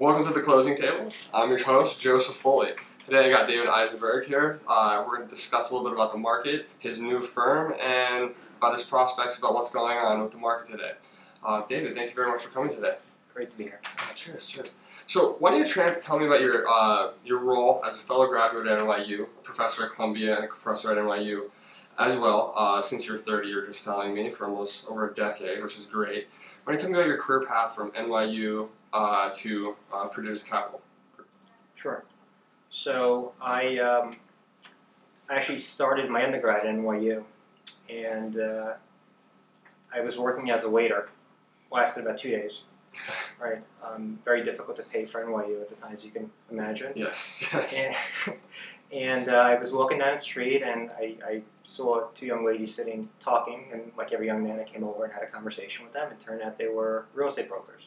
Welcome to the closing table. I'm your host, Joseph Foley. Today I got David Eyzenberg here. Uh, we're going to discuss a little bit about the market, his new firm, and about his prospects about what's going on with the market today. Uh, David, thank you very much for coming today. Great to be here. Uh, cheers, cheers. So, why don't you tra- tell me about your uh, your role as a fellow graduate at NYU, a professor at Columbia, and a professor at NYU, as well. Uh, since you're 30, you're just telling me for almost over a decade, which is great. Why don't you tell me about your career path from NYU uh, to uh, Prodigious Capital? Sure. So I um, actually started my undergrad at NYU, and uh, I was working as a waiter. Lasted about two days. Right. Um, very difficult to pay for NYU at the time, as you can imagine. Yes, yes. And, and uh, I was walking down the street, and I, I saw two young ladies sitting talking, and like every young man, I came over and had a conversation with them. It turned out they were real estate brokers.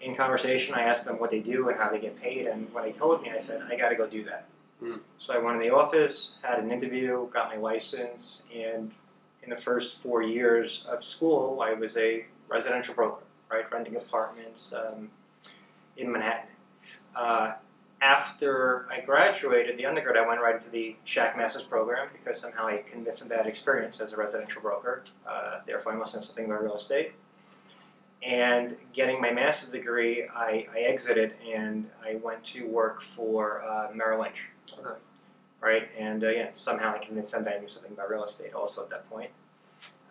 In conversation, I asked them what they do and how they get paid, and when they told me, I said, I got to go do that. Hmm. So I went in the office, had an interview, got my license, and in the first four years of school, I was a residential broker, right, renting apartments um, in Manhattan. Uh, after I graduated the undergrad, I went right into the Schack Masters program because somehow I convinced them that experience as a residential broker. Uh, therefore, I must know something about real estate. And getting my master's degree, I, I exited and I went to work for uh, Merrill Lynch. Okay. Right, and uh, yeah, somehow I convinced them that I knew something about real estate also at that point.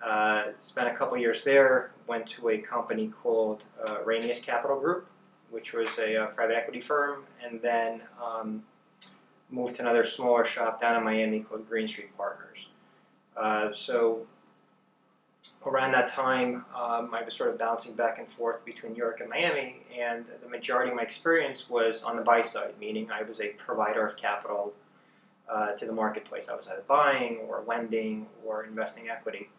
Uh, spent a couple years there, went to a company called uh, Ramius Capital Group, which was a, uh private equity firm, and then um, moved to another smaller shop down in Miami called Green Street Partners. Uh, so around that time, um, I was sort of bouncing back and forth between New York and Miami, and the majority of my experience was on the buy side, meaning I was a provider of capital uh, to the marketplace. I was either buying or lending or investing equity.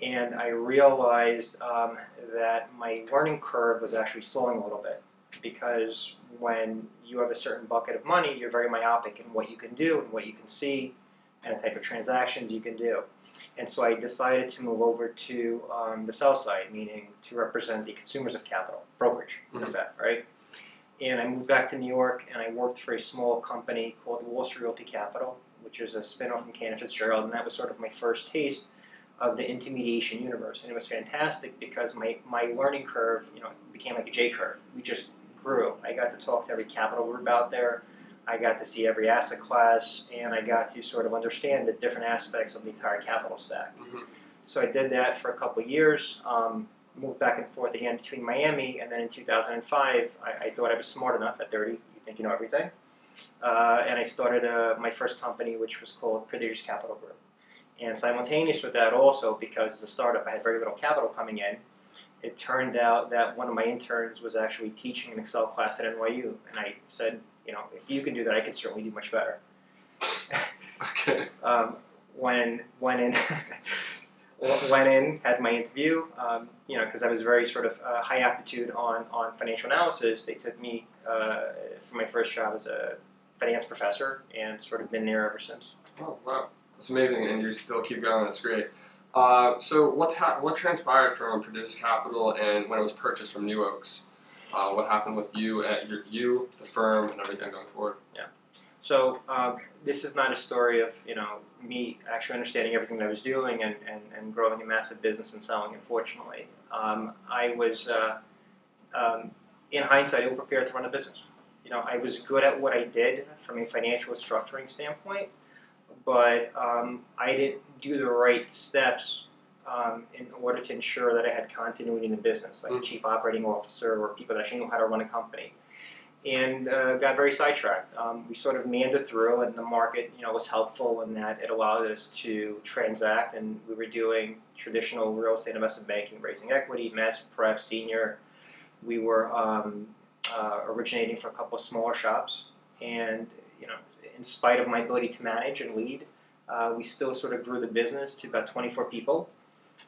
And I realized um, that my learning curve was actually slowing a little bit because when you have a certain bucket of money, you're very myopic in what you can do and what you can see and the type of transactions you can do. And so I decided to move over to um, the sell side, meaning to represent the consumers of capital, brokerage, in Mhm. effect, right? And I moved back to New York and I worked for a small company called Wall Street Realty Capital, which is a spin-off from Cantor Fitzgerald, and that was sort of my first taste of the intermediation universe. And it was fantastic because my, my learning curve, you know, became like a J curve. We just grew. I got to talk to every capital group out there. I got to see every asset class, and I got to sort of understand the different aspects of the entire capital stack. Mhm. So I did that for a couple of years. Um, moved back and forth again between Miami, and then in 2005, I, I thought I was smart enough. At 30, you think you know everything, uh, and I started uh, my first company, which was called Prodigious Capital Group. And simultaneous with that, also because as a startup, I had very little capital coming in. It turned out that one of my interns was actually teaching an Excel class at NYU, and I said, you know, if you can do that, I can certainly do much better. Okay. um, when went in went in had my interview um, you know because I was very sort of uh, high aptitude on on financial analysis they took me uh, for my first job as a finance professor and sort of been there ever since Oh wow, that's amazing, and you still keep going. That's great. Uh, so what ha- what transpired from Prodigious Capital and when it was purchased from New Oaks? Uh, what happened with you at your you the firm and everything going forward? Yeah. So um, this is not a story of you know me actually understanding everything that I was doing and, and, and growing a massive business and selling unfortunately um, I was uh, um, in hindsight ill prepared to run a business you know, I was good at what I did from a financial structuring standpoint, but um, I didn't do the right steps um, in order to ensure that I had continuity in the business, like a Mm. chief operating officer or people that actually knew how to run a company. And uh, got very sidetracked. Um, we sort of meandered through, and the market, you know, was helpful in that it allowed us to transact, and we were doing traditional real estate investment banking, raising equity, mezz pref, senior. We were um, uh, originating for a couple of smaller shops, and you know, in spite of my ability to manage and lead, uh, we still sort of grew the business to about 24 people,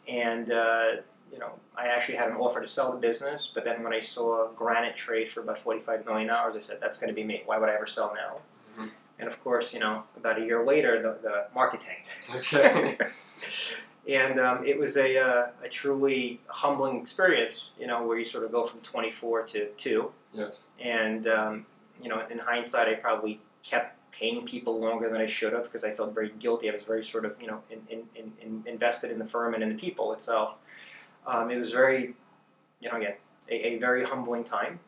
and uh, you know, I actually had an offer to sell the business, but then when I saw Granite trade for about 45 million dollars, I said that's going to be me. Why would I ever sell now? Mhm. And of course, you know, about a year later, the, the market tanked. Okay. and um, it was a, uh, a truly humbling experience, you know, where you sort of go from 24 to 2. Yes. And, um, you know, in hindsight, I probably kept paying people longer than I should have because I felt very guilty. I was very sort of, you know, in, in, in, in invested in the firm and in the people itself. Um, it was very, you know, again, a, a very humbling time.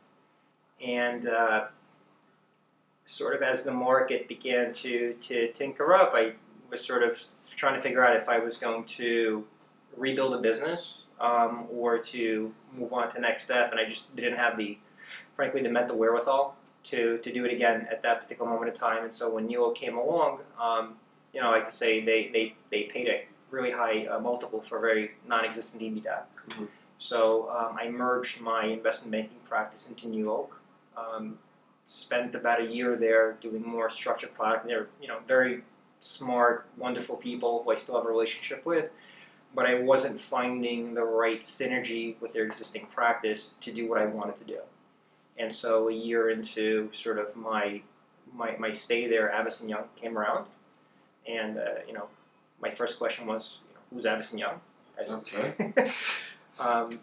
And uh, sort of as the market began to, to tinker up, I was sort of trying to figure out if I was going to rebuild a business um, or to move on to the next step, and I just didn't have the, frankly, the mental wherewithal to, to do it again at that particular moment in time. And so when Newell came along, um, you know, I like to say they, they, they paid a really high uh, multiple for a very non-existent EBITDA. Mhm. So um, I merged my investment banking practice into New Oak. Um, spent about a year there doing more structured product. They're you know very smart, wonderful people who I still have a relationship with, but I wasn't finding the right synergy with their existing practice to do what I wanted to do. And so a year into sort of my my, my stay there, Avison Young came around, and uh, you know my first question was, you know, who's Avison Young? As- Okay. um,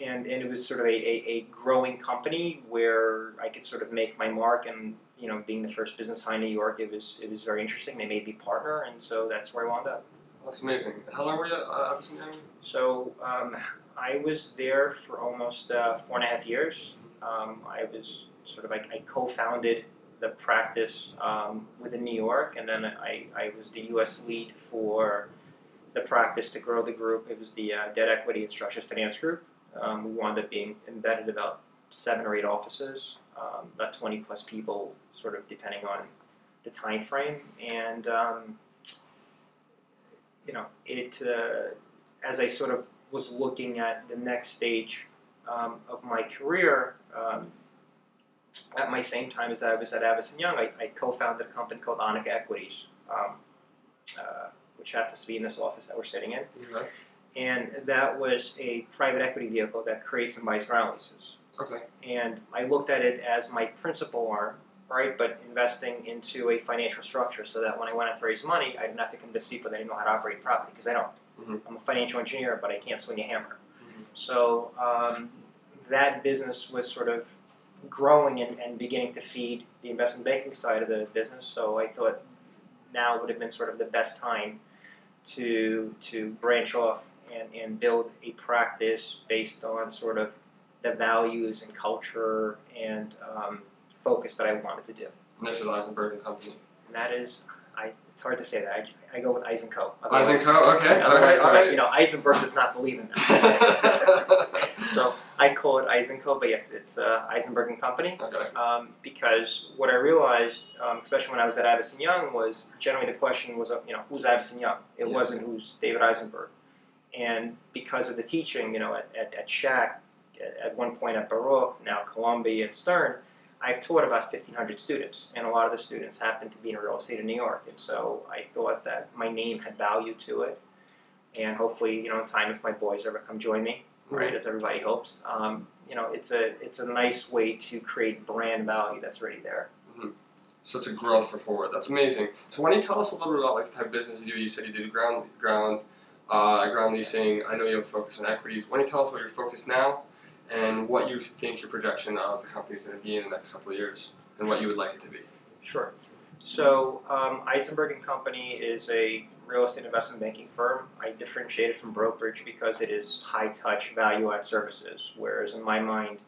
and and it was sort of a, a, a growing company where I could sort of make my mark and you know being the first business high in New York it was it was very interesting they made me partner and so that's where I wound up That's amazing. How long were you at uh, Avison Young? so um, I was there for almost uh, four and a half years um, I was sort of like I co-founded the practice um, within New York and then I, I was the US lead for the practice to grow the group it was the uh, debt equity and structured finance group um, we wound up being embedded about seven or eight offices, um, about 20 plus people, sort of depending on the time frame. And, um, you know, it, uh, as I sort of was looking at the next stage um, of my career, um, at my same time as I was at Avison Young, I, I co founded a company called Onica Equities, um, uh, which happens to be in this office that we're sitting in Okay. and that was a private equity vehicle that creates and buys ground leases. Okay. And I looked at it as my principal arm, right? But investing into a financial structure so that when I went out to raise money, I didn't have to convince people that I know how to operate property because I don't. Mhm. I'm a financial engineer, but I can't swing a hammer. So um, that business was sort of growing and, and beginning to feed the investment banking side of the business. So I thought now would have been sort of the best time to to branch off and, and build a practice based on sort of the values and culture and um, focus that I wanted to do. And this is Eyzenberg and Company. And that is, I, it's hard to say that. I, I go with Eyzenco. Eyzenco. Okay. All Otherwise, right. All right. you know, Eyzenberg does not believe in that. so I call it Eyzenco, but yes, it's uh, Eyzenberg and Company. okay. Um, because what I realized, um, especially when I was at Avison Young, was generally the question was, uh, you know, who's Avison Young? It wasn't who's David Eyzenberg. And because of the teaching, you know, at, at, at Schack, at, at one point at Baruch, now Columbia and Stern, I've taught about 1,500 students, and a lot of the students happen to be in real estate in New York. And so I thought that my name had value to it. And hopefully, you know, in time, if my boys ever come join me, right, as everybody hopes, um, you know, it's a it's a nice way to create brand value that's already there. So it's a growth for forward. That's amazing. So why don't you tell us a little bit about like the type of business you do? You said you do ground ground uh, ground leasing. I know you have a focus on equities. Why don't you tell us what your focus now and what you think your projection of the company is going to be in the next couple of years and what you would like it to be? Sure. So um, Eyzenberg and Company is a real estate investment banking firm. I differentiate it from brokerage because it is high touch value add services, whereas in my mind,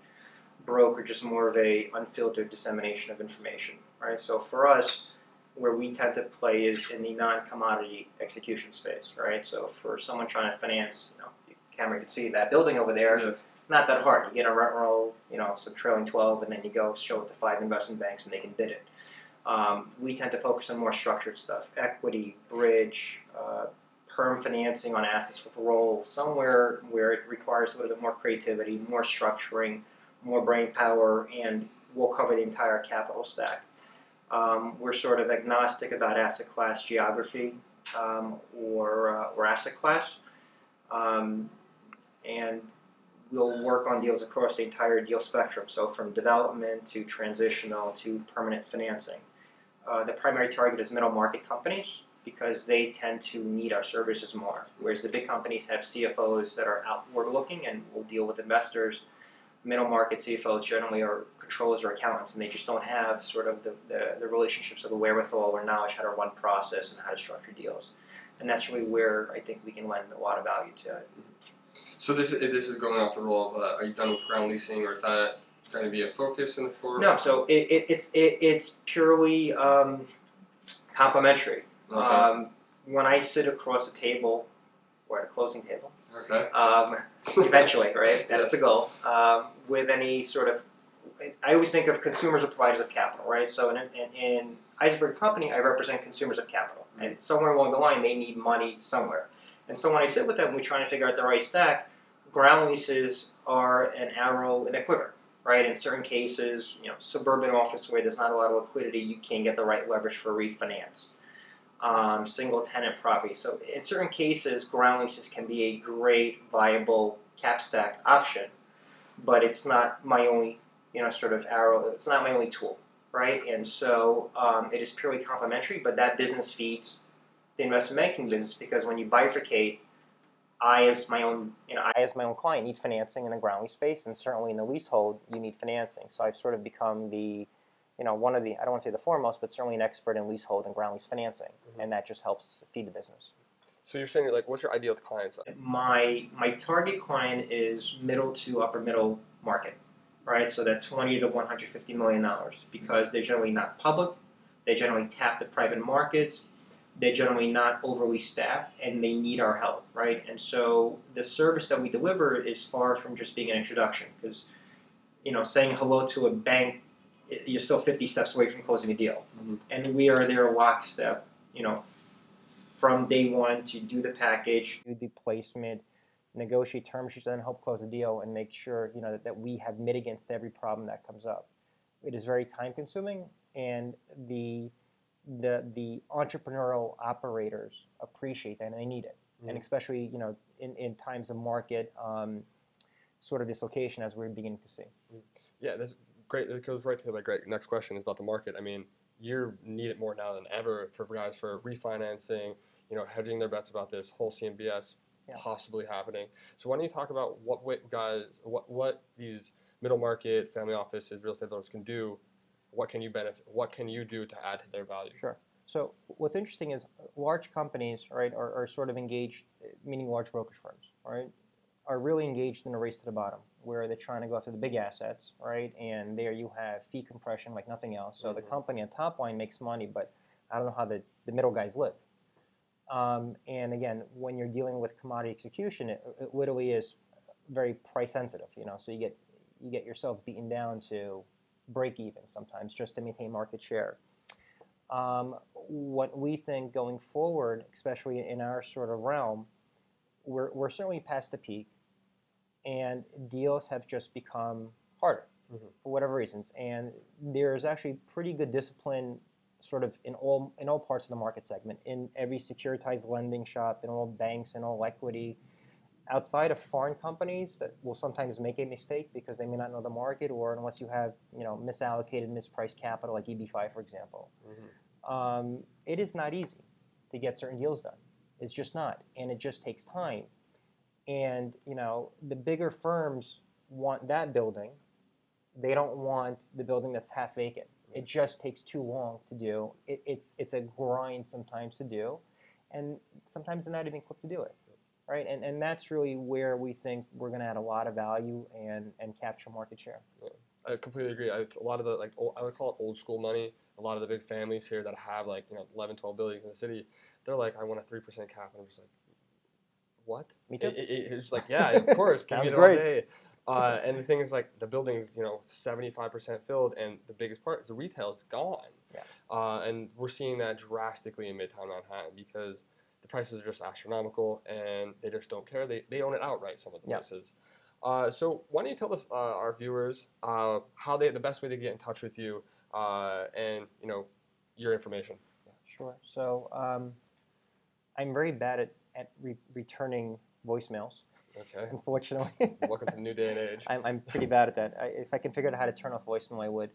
brokerage is more of a unfiltered dissemination of information. Right. So for us, where we tend to play is in the non-commodity execution space. Right. So for someone trying to finance, you know, camera could see that building over there Yes. not that hard. You get a rent roll, you know, some trailing 12, and then you go show it to five investment banks and they can bid it. Um, we tend to focus on more structured stuff equity, bridge, uh, perm financing on assets with a roll, somewhere where it requires a little bit more creativity, more structuring, more brain power, and we'll cover the entire capital stack. Um, we're sort of agnostic about asset class geography um, or, uh, or asset class. Um, and we'll work on deals across the entire deal spectrum, so from development to transitional to permanent financing. Uh, the primary target is middle market companies, because they tend to need our services more. Whereas the big companies have CFOs that are outward looking and will deal with investors. Middle market CFOs generally are controllers or accountants, and they just don't have sort of the, the, the relationships or the wherewithal or knowledge how to run process and how to structure deals. And that's really where I think we can lend a lot of value to. So this is this is going off the role of uh, are you done with ground leasing or is that going to be a focus in the forward? No, so it, it, it's it, it's purely um, complementary. Okay. Um, when I sit across the table or at a closing table, okay. um, eventually, right? That's Yes. the goal. Um, with any sort of, I always think of consumers or providers of capital, right? So in, in, in Eyzenberg Company, I represent consumers of capital, and somewhere along the line, they need money somewhere. And so when I sit with them, we try to figure out the right stack. Ground leases are an arrow in a quiver, right? In certain cases, you know, suburban office where there's not a lot of liquidity, you can't get the right leverage for refinance. Um, single tenant property. So in certain cases, ground leases can be a great viable cap stack option, but it's not my only, you know, sort of arrow. It's not my only tool, right? And so um, it is purely complementary, but that business feeds the investment banking business because when you bifurcate, I as my own, you know, I as my own client need financing in the ground lease space, and certainly in the leasehold, you need financing. So I've sort of become the, you know, one of the I don't want to say the foremost, but certainly an expert in leasehold and ground lease financing, Mhm. and that just helps feed the business. So you're saying like, what's your ideal client? My my target client is middle to upper middle market, right? So that twenty to one hundred fifty million dollars because they're generally not public, they generally tap the private markets, they're generally not overly staffed, and they need our help, right? And so the service that we deliver is far from just being an introduction because, you know, saying hello to a bank, you're still fifty steps away from closing a deal, Mhm. and we are there lockstep, you know, f- from day one to do the package, do the placement, negotiate term sheets, and help close the deal, and make sure you know that, that we have mitigants to every problem that comes up. It is very time consuming, and the the the entrepreneurial operators appreciate that and they need it, and Mhm. especially you know in, in times of market um, sort of dislocation as we're beginning to see. Yeah, that's great. It goes right to my great next question is about the market. I mean, you need it more now than ever for guys for refinancing, you know, hedging their bets about this whole CMBS Yeah. possibly happening. So why don't you talk about what guys, what what these middle market family offices, real estate developers can do? What can you benefit? What can you do to add to their value? Sure. So what's interesting is large companies, right, are, are sort of engaged, meaning large brokerage firms, right, are really engaged in a race to the bottom, where they're trying to go after the big assets, right, and there you have fee compression like nothing else. So the Mhm. company on top line makes money, but I don't know how the, the middle guys live. Um, and again, when you're dealing with commodity execution, it, it literally is very price sensitive, you know. So you get you get yourself beaten down to break even sometimes just to maintain market share. Um, what we think going forward, especially in our sort of realm, we're, we're certainly past the peak, and deals have just become harder Mhm. for whatever reasons. And there's actually pretty good discipline, sort of in all in all parts of the market segment, in every securitized lending shop, in all banks, in all equity. Outside of foreign companies that will sometimes make a mistake because they may not know the market, or unless you have you know misallocated, mispriced capital like EB5, for example Mhm. um, it is not easy to get certain deals done. It's just not, and it just takes time. And you know, the bigger firms want that building. They don't want the building that's half vacant. It just takes too long to do. It, it's it's a grind sometimes to do, and sometimes they're not even equipped to do it, right? And and that's really where we think we're going to add a lot of value and and capture market share. Yeah, I completely agree. I, it's a lot of the like old, I would call it old school money. A lot of the big families here that have like you know 11, 12 buildings in the city, they're like, I want a three percent cap, and I'm just like, what? Me too. It, it, it's like, yeah, of course, give me Sounds all great. day. Uh, and the thing is, like, the building's you know seventy five percent filled, and the biggest part is the retail is gone. Yeah. Uh, and we're seeing that drastically in Midtown Manhattan because the prices are just astronomical, and they just don't care. They, they own it outright. Some of the Yeah. places. Uh, so why don't you tell us, uh, our viewers uh, how they the best way to get in touch with you uh, and you know your information. Sure. So um, I'm very bad at, at re- returning voicemails, Okay. unfortunately. Welcome to the new day and age. I'm, I'm pretty bad at that. I, if I can figure out how to turn off voicemail, I would.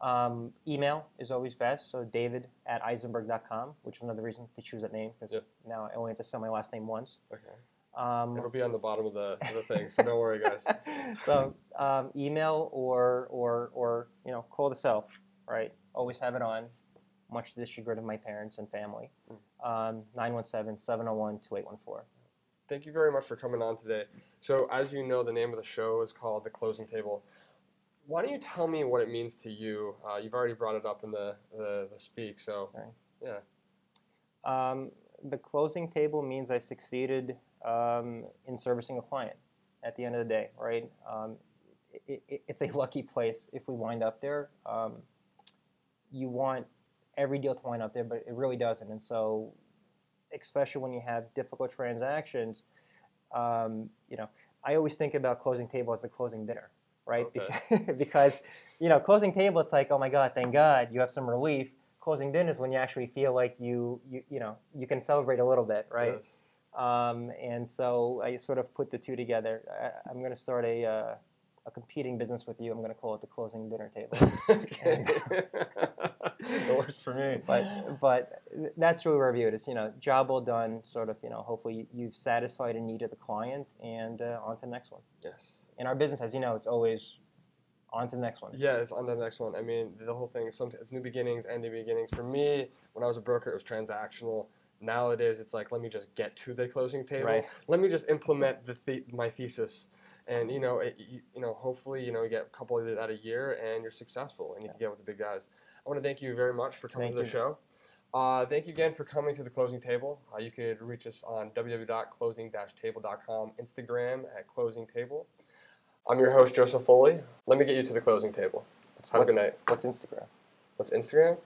Um, email is always best. So David at Eyzenberg.com, which is another reason to choose that name because Yep. now I only have to spell my last name once. Okay. Um, It'll be on the bottom of the, of the thing, so don't worry, guys. so um, email or or or you know call the cell, right? Always have it on, much to the chagrin of my parents and family. Um, 917-701-2814. Thank you very much for coming on today. So, as you know, the name of the show is called The Closing Table. Why don't you tell me what it means to you? Uh, you've already brought it up in the, the, the speak, so yeah. Um, the closing table means I succeeded um, in servicing a client at the end of the day, right? Um, it, it, it's a lucky place if we wind up there. Um, you want every deal to wind up there, but it really doesn't. And so, especially when you have difficult transactions, um, you know, I always think about closing table as a closing dinner, right? Okay. because, you know, closing table, it's like, oh my God, thank God, you have some relief. Closing dinner is when you actually feel like you, you, you know, you can celebrate a little bit, right? Yes. Um, and so I sort of put the two together. I, I'm going to start a, uh, a competing business with you. I'm going to call it the closing dinner table. it works for me. but but that's really where I view it. It's you know job well done. Sort of you know hopefully you've satisfied a need of the client and uh, on to the next one. Yes. In our business, as you know, it's always on to the next one. Yeah, it's on to the next one. I mean, the whole thing is sometimes it's new beginnings, ending beginnings. For me, when I was a broker, it was transactional. Nowadays, it's like let me just get to the closing table. Right. Let me just implement the, the my thesis, and you know, it, you, you know, hopefully, you know, you get a couple of that a year, and you're successful, and you can get with the big guys. I want to thank you very much for coming Thank to the you. show. Uh, thank you again for coming to the closing table. Uh, you could reach us on www.closing-table.com, Instagram at closing table. I'm your host Joseph Foley. Let me get you to the closing table. Have a good night. What's Instagram? What's Instagram?